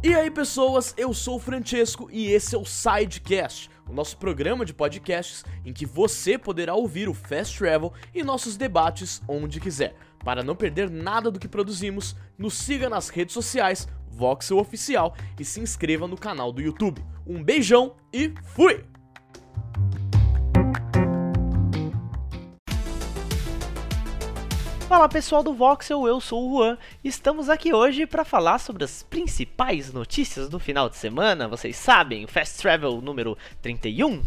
E aí pessoas, eu sou o Francesco e esse é o Sidecast, o nosso programa de podcasts em que você poderá ouvir o Fast Travel e nossos debates onde quiser. Para não perder nada do que produzimos, nos siga nas redes sociais, Voxel Oficial e se inscreva no canal do YouTube. Um beijão e fui! Fala pessoal do Voxel, eu sou o Juan. Estamos aqui hoje para falar sobre as principais notícias do final de semana. Vocês sabem, Fast Travel número 31.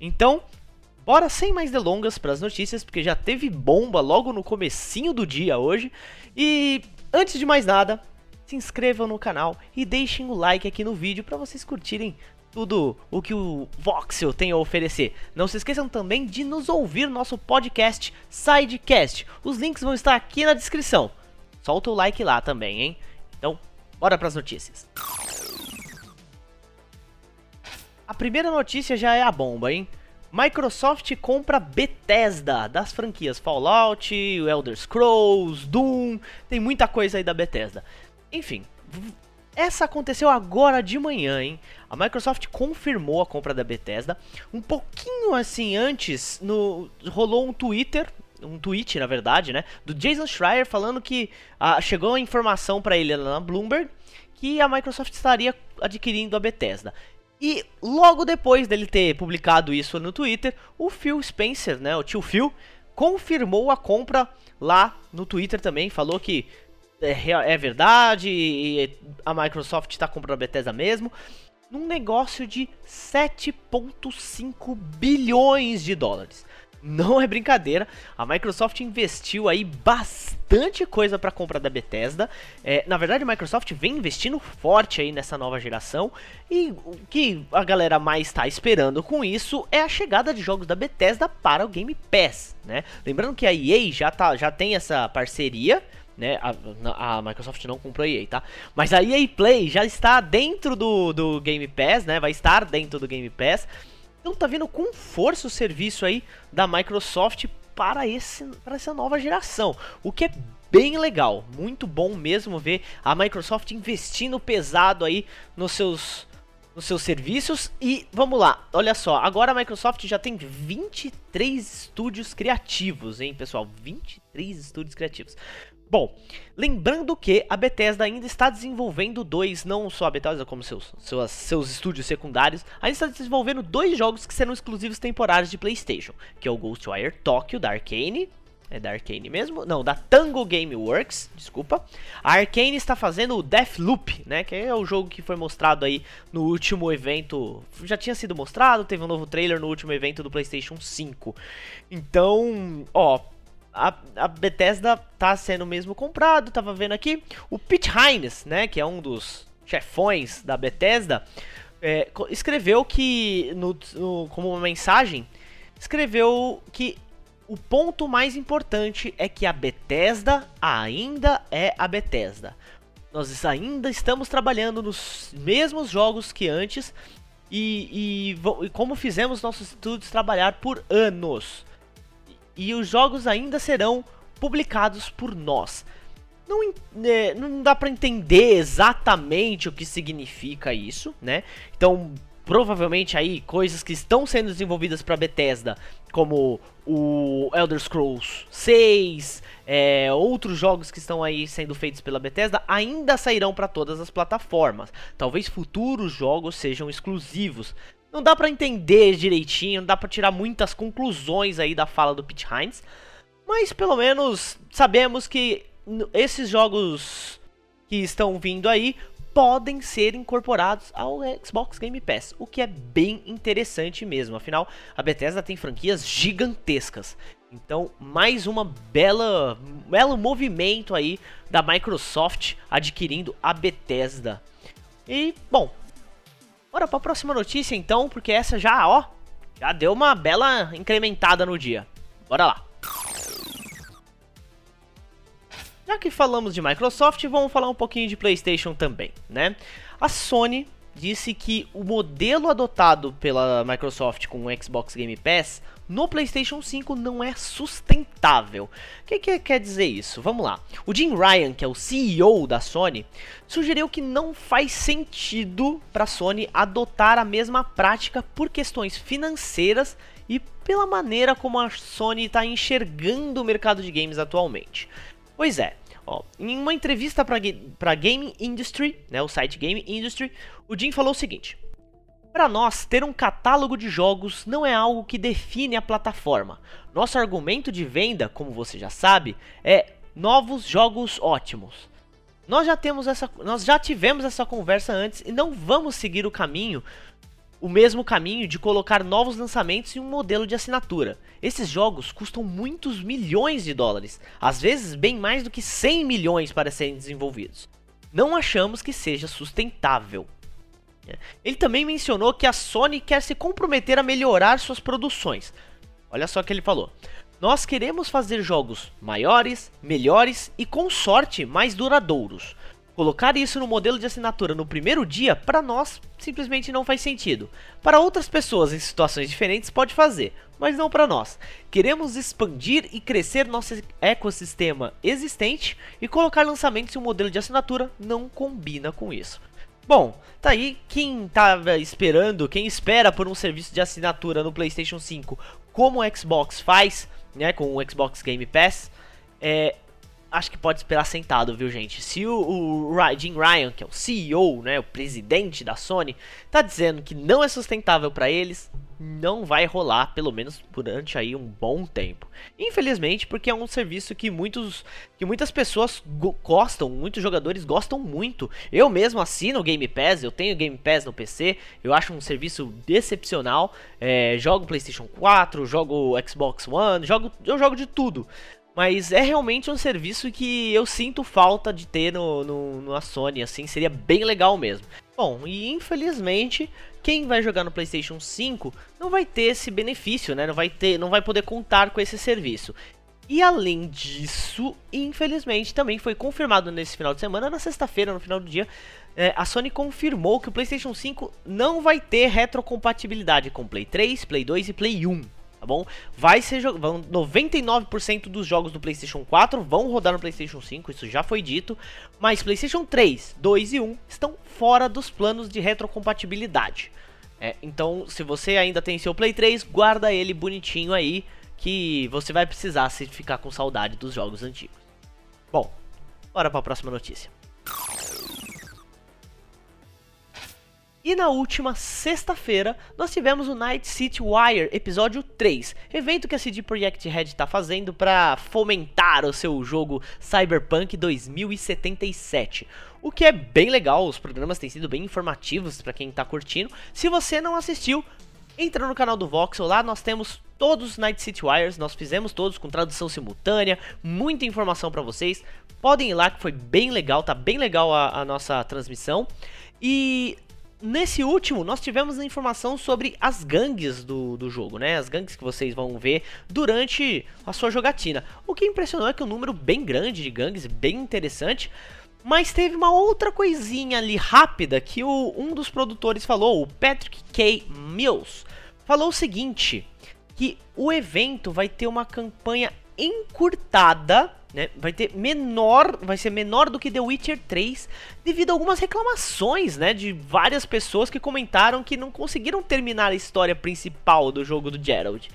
Então, bora sem mais delongas para as notícias, porque já teve bomba logo no comecinho do dia hoje. E antes de mais nada, se inscrevam no canal e deixem o like aqui no vídeo para vocês curtirem tudo o que o Voxel tem a oferecer. Não se esqueçam também de nos ouvir no nosso podcast Sidecast. Os links vão estar aqui na descrição. Solta o like lá também, hein? Então, bora para as notícias. A primeira notícia já é a bomba, hein? Microsoft compra Bethesda das franquias Fallout, Elder Scrolls, Doom, tem muita coisa aí da Bethesda. Enfim, essa aconteceu agora de manhã, hein? A Microsoft confirmou a compra da Bethesda. Um pouquinho assim antes, no rolou um Twitter, um tweet, na verdade, né, do Jason Schreier falando que ah, chegou a informação para ele lá na Bloomberg que a Microsoft estaria adquirindo a Bethesda. E logo depois dele ter publicado isso no Twitter, o Phil Spencer, né, o tio Phil, confirmou a compra lá no Twitter também, falou que é, é verdade e a Microsoft está comprando a Bethesda mesmo, num negócio de 7,5 bilhões de dólares. Não é brincadeira, a Microsoft investiu aí bastante coisa para compra da Bethesda. É, na verdade, a Microsoft vem investindo forte aí nessa nova geração e o que a galera mais está esperando com isso é a chegada de jogos da Bethesda para o Game Pass, né? Lembrando que a EA já, tá, já tem essa parceria né? A, a, Microsoft não comprou a EA, tá? Mas a EA Play já está dentro do, do Game Pass, né? Vai estar dentro do Game Pass. Então tá vindo com força o serviço aí da Microsoft para, esse, para essa nova geração. O que é bem legal, muito bom mesmo ver a Microsoft investindo pesado aí nos seus nos seus serviços e vamos lá, olha só, agora a Microsoft já tem 23 estúdios criativos, hein, pessoal? 23 estúdios criativos. Bom, lembrando que a Bethesda ainda está desenvolvendo dois, não só a Bethesda como seus, seus, seus estúdios secundários, ainda está desenvolvendo dois jogos que serão exclusivos temporários de PlayStation, que é o Ghostwire Tokyo da Arcane, é da Arcane mesmo? Não, da Tango Gameworks, desculpa. A Arcane está fazendo o Deathloop, né, que é o jogo que foi mostrado aí no último evento, já tinha sido mostrado, teve um novo trailer no último evento do PlayStation 5. Então, ó, a, a Bethesda tá sendo mesmo comprado, tava vendo aqui. O Pete Hines, né, que é um dos chefões da Bethesda, é, escreveu que, no, no, como uma mensagem, escreveu que o ponto mais importante é que a Bethesda ainda é a Bethesda. Nós ainda estamos trabalhando nos mesmos jogos que antes e, e, e como fizemos nossos estudos trabalhar por anos e os jogos ainda serão publicados por nós. Não, é, não dá para entender exatamente o que significa isso, né? Então, provavelmente aí coisas que estão sendo desenvolvidas para Bethesda, como o Elder Scrolls 6, é, outros jogos que estão aí sendo feitos pela Bethesda, ainda sairão para todas as plataformas. Talvez futuros jogos sejam exclusivos. Não dá para entender direitinho, não dá para tirar muitas conclusões aí da fala do Pete Hines, mas pelo menos sabemos que esses jogos que estão vindo aí podem ser incorporados ao Xbox Game Pass, o que é bem interessante mesmo. Afinal, a Bethesda tem franquias gigantescas. Então, mais uma bela, belo movimento aí da Microsoft adquirindo a Bethesda. E, bom, Bora para a próxima notícia então, porque essa já, ó, já deu uma bela incrementada no dia. Bora lá. Já que falamos de Microsoft, vamos falar um pouquinho de PlayStation também, né? A Sony disse que o modelo adotado pela Microsoft com o Xbox Game Pass no PlayStation 5 não é sustentável. O que, que quer dizer isso? Vamos lá. O Jim Ryan, que é o CEO da Sony, sugeriu que não faz sentido para a Sony adotar a mesma prática por questões financeiras e pela maneira como a Sony está enxergando o mercado de games atualmente. Pois é, ó, em uma entrevista para Game Industry, né, o site Game Industry, o Jim falou o seguinte: para nós, ter um catálogo de jogos não é algo que define a plataforma. Nosso argumento de venda, como você já sabe, é novos jogos ótimos. Nós já, temos essa, nós já tivemos essa conversa antes e não vamos seguir o caminho, o mesmo caminho de colocar novos lançamentos em um modelo de assinatura. Esses jogos custam muitos milhões de dólares, às vezes bem mais do que 100 milhões para serem desenvolvidos. Não achamos que seja sustentável. Ele também mencionou que a Sony quer se comprometer a melhorar suas produções. Olha só o que ele falou. Nós queremos fazer jogos maiores, melhores e com sorte mais duradouros. Colocar isso no modelo de assinatura no primeiro dia, para nós, simplesmente não faz sentido. Para outras pessoas em situações diferentes pode fazer, mas não para nós. Queremos expandir e crescer nosso ecossistema existente e colocar lançamentos em um modelo de assinatura não combina com isso. Bom, tá aí quem tava esperando, quem espera por um serviço de assinatura no PlayStation 5, como o Xbox faz, né, com o Xbox Game Pass, é, acho que pode esperar sentado, viu, gente? Se o, o Jim Ryan, que é o CEO, né, o presidente da Sony, tá dizendo que não é sustentável para eles, não vai rolar, pelo menos durante aí um bom tempo. Infelizmente, porque é um serviço que muitos que muitas pessoas gostam, muitos jogadores gostam muito. Eu mesmo assino o Game Pass, eu tenho Game Pass no PC, eu acho um serviço excepcional. É, jogo PlayStation 4, jogo Xbox One, jogo, eu jogo de tudo. Mas é realmente um serviço que eu sinto falta de ter no, no, no Sony, assim, seria bem legal mesmo. Bom, e infelizmente, quem vai jogar no PlayStation 5 não vai ter esse benefício, né? Não vai ter, não vai poder contar com esse serviço. E além disso, infelizmente, também foi confirmado nesse final de semana, na sexta-feira, no final do dia, é, a Sony confirmou que o PlayStation 5 não vai ter retrocompatibilidade com Play 3, Play 2 e Play 1 tá bom? Vai ser vão 99% dos jogos do PlayStation 4 vão rodar no PlayStation 5, isso já foi dito, mas PlayStation 3, 2 e 1 estão fora dos planos de retrocompatibilidade. É, então, se você ainda tem seu Play 3, guarda ele bonitinho aí, que você vai precisar se ficar com saudade dos jogos antigos. Bom, bora para a próxima notícia. E na última sexta-feira, nós tivemos o Night City Wire episódio 3, evento que a CD Projekt Red está fazendo para fomentar o seu jogo Cyberpunk 2077. O que é bem legal, os programas têm sido bem informativos para quem está curtindo. Se você não assistiu, entra no canal do Voxel, lá nós temos todos os Night City Wires, nós fizemos todos com tradução simultânea, muita informação para vocês. Podem ir lá que foi bem legal, tá bem legal a, a nossa transmissão. E Nesse último, nós tivemos a informação sobre as gangues do, do jogo, né? As gangues que vocês vão ver durante a sua jogatina. O que impressionou é que o um número bem grande de gangues, bem interessante. Mas teve uma outra coisinha ali rápida que o, um dos produtores falou, o Patrick K. Mills, falou o seguinte: que o evento vai ter uma campanha encurtada né? Vai ter menor, vai ser menor do que The Witcher 3, devido a algumas reclamações, né, de várias pessoas que comentaram que não conseguiram terminar a história principal do jogo do Gerald.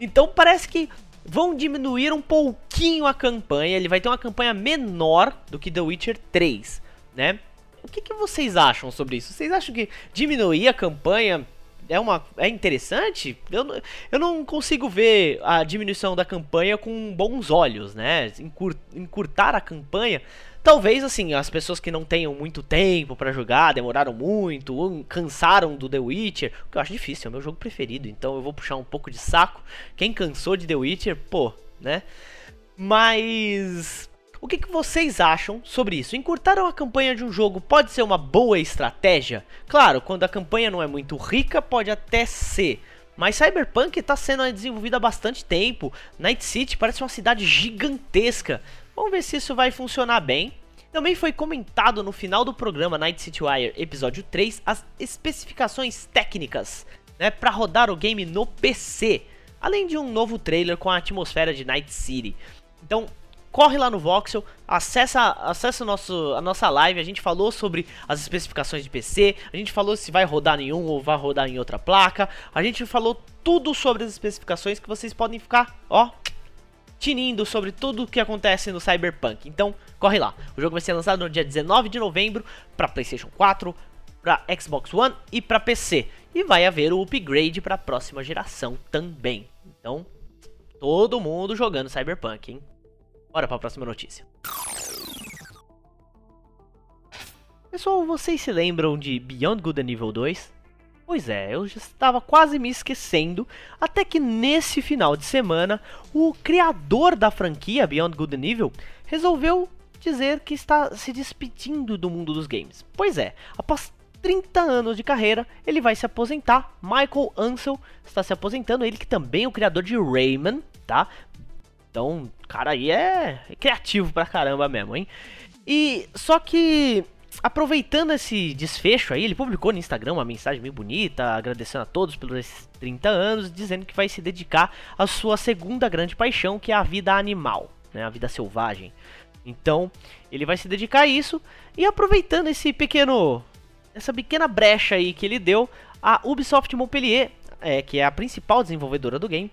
Então parece que vão diminuir um pouquinho a campanha, ele vai ter uma campanha menor do que The Witcher 3, né? O que, que vocês acham sobre isso? Vocês acham que diminuir a campanha é, uma, é interessante, eu, eu não consigo ver a diminuição da campanha com bons olhos, né? Encur, encurtar a campanha. Talvez, assim, as pessoas que não tenham muito tempo para jogar, demoraram muito, cansaram do The Witcher, o que eu acho difícil, é o meu jogo preferido, então eu vou puxar um pouco de saco. Quem cansou de The Witcher, pô, né? Mas o que, que, vocês acham sobre isso? Encurtar a campanha de um jogo pode ser uma boa estratégia? Claro, quando a campanha não é muito rica, pode até ser. Mas Cyberpunk está sendo desenvolvido há bastante tempo. Night City parece uma cidade gigantesca. Vamos ver se isso vai funcionar bem. Também foi comentado no final do programa Night City Wire episódio 3 as especificações técnicas né, para rodar o game no PC, além de um novo trailer com a atmosfera de Night City. Então, corre lá no Voxel, acessa, acessa nosso, a nossa live, a gente falou sobre as especificações de PC, a gente falou se vai rodar em um ou vai rodar em outra placa, a gente falou tudo sobre as especificações que vocês podem ficar, ó, tinindo sobre tudo o que acontece no Cyberpunk. Então, corre lá. O jogo vai ser lançado no dia 19 de novembro para PlayStation 4, para Xbox One e para PC. E vai haver o upgrade para a próxima geração também. Então, todo mundo jogando Cyberpunk, hein? Bora para a próxima notícia. Pessoal, vocês se lembram de Beyond Good and Evil 2? Pois é, eu já estava quase me esquecendo, até que nesse final de semana, o criador da franquia Beyond Good and Evil resolveu dizer que está se despedindo do mundo dos games. Pois é, após 30 anos de carreira, ele vai se aposentar. Michael Ansel está se aposentando, ele que também é o criador de Rayman, tá? Então, cara aí é criativo pra caramba mesmo, hein? E só que aproveitando esse desfecho aí, ele publicou no Instagram uma mensagem bem bonita, agradecendo a todos pelos 30 anos, dizendo que vai se dedicar à sua segunda grande paixão, que é a vida animal, né, a vida selvagem. Então, ele vai se dedicar a isso e aproveitando esse pequeno essa pequena brecha aí que ele deu, a Ubisoft Montpellier, é, que é a principal desenvolvedora do game,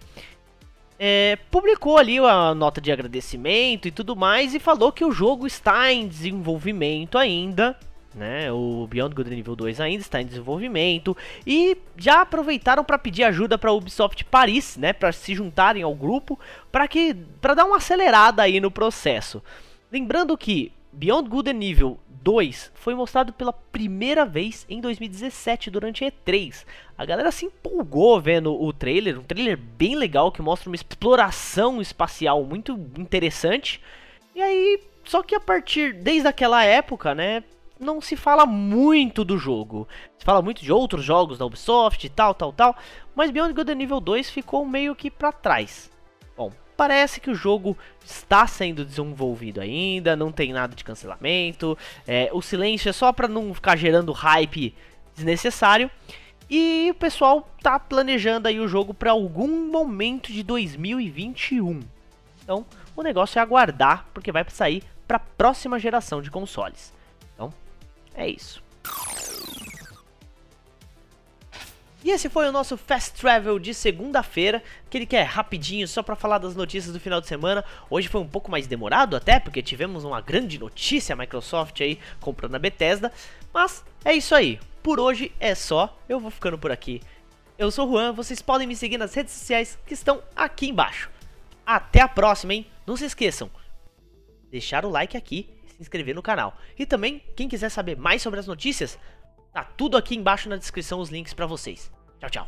é, publicou ali a nota de agradecimento e tudo mais e falou que o jogo está em desenvolvimento ainda. Né, o Beyond Good Nível 2 ainda está em desenvolvimento e já aproveitaram para pedir ajuda para a Ubisoft Paris, né, para se juntarem ao grupo, para que para dar uma acelerada aí no processo. Lembrando que Beyond Good and Evil 2 foi mostrado pela primeira vez em 2017 durante E3. A galera se empolgou vendo o trailer, um trailer bem legal que mostra uma exploração espacial muito interessante. E aí, só que a partir desde aquela época, né, não se fala muito do jogo. Se fala muito de outros jogos da Ubisoft e tal, tal, tal, mas Beyond Good and Evil 2 ficou meio que para trás. Parece que o jogo está sendo desenvolvido ainda, não tem nada de cancelamento. É, o silêncio é só para não ficar gerando hype desnecessário. E o pessoal tá planejando aí o jogo para algum momento de 2021. Então, o negócio é aguardar, porque vai sair para a próxima geração de consoles. Então, é isso. E esse foi o nosso Fast Travel de segunda-feira, aquele que é rapidinho só para falar das notícias do final de semana. Hoje foi um pouco mais demorado até, porque tivemos uma grande notícia, a Microsoft aí comprando a Bethesda. Mas é isso aí, por hoje é só, eu vou ficando por aqui. Eu sou o Juan, vocês podem me seguir nas redes sociais que estão aqui embaixo. Até a próxima, hein? Não se esqueçam, deixar o like aqui se inscrever no canal. E também, quem quiser saber mais sobre as notícias, tá tudo aqui embaixo na descrição os links para vocês. Tchau, tchau.